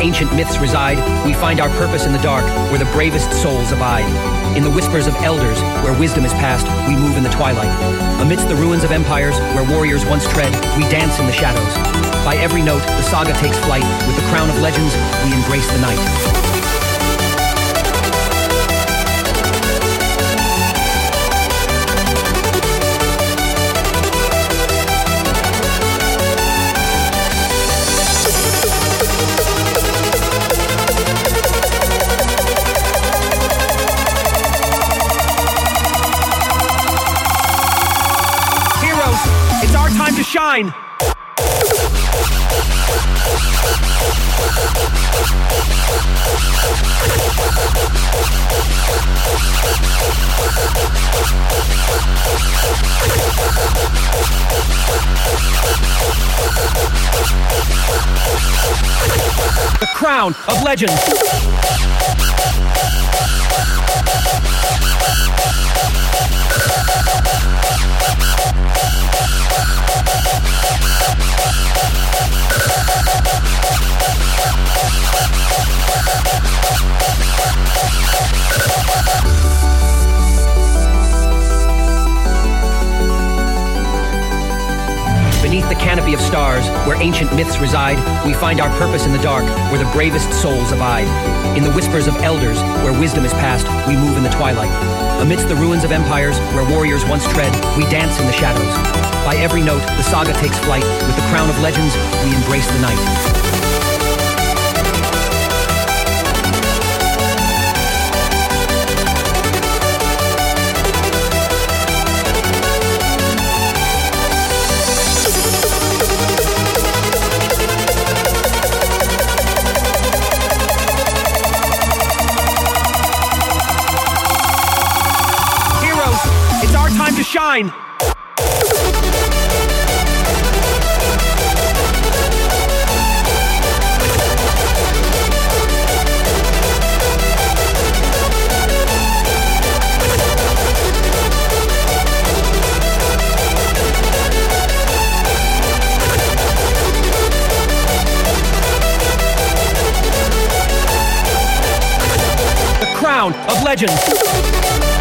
ancient myths reside, we find our purpose in the dark, where the bravest souls abide. In the whispers of elders, where wisdom is past, we move in the twilight. Amidst the ruins of empires, where warriors once tread, we dance in the shadows. By every note, the saga takes flight. With the crown of legends, we embrace the night. Shine. The crown of legends. Beneath the canopy of stars, where ancient myths reside, we find our purpose in the dark, where the bravest souls abide. In the whispers of elders, where wisdom is past, we move in the twilight. Amidst the ruins of empires, where warriors once tread, we dance in the shadows. By every note, the saga takes flight. With the crown of legends, we embrace the night. Shine. The crown of legends.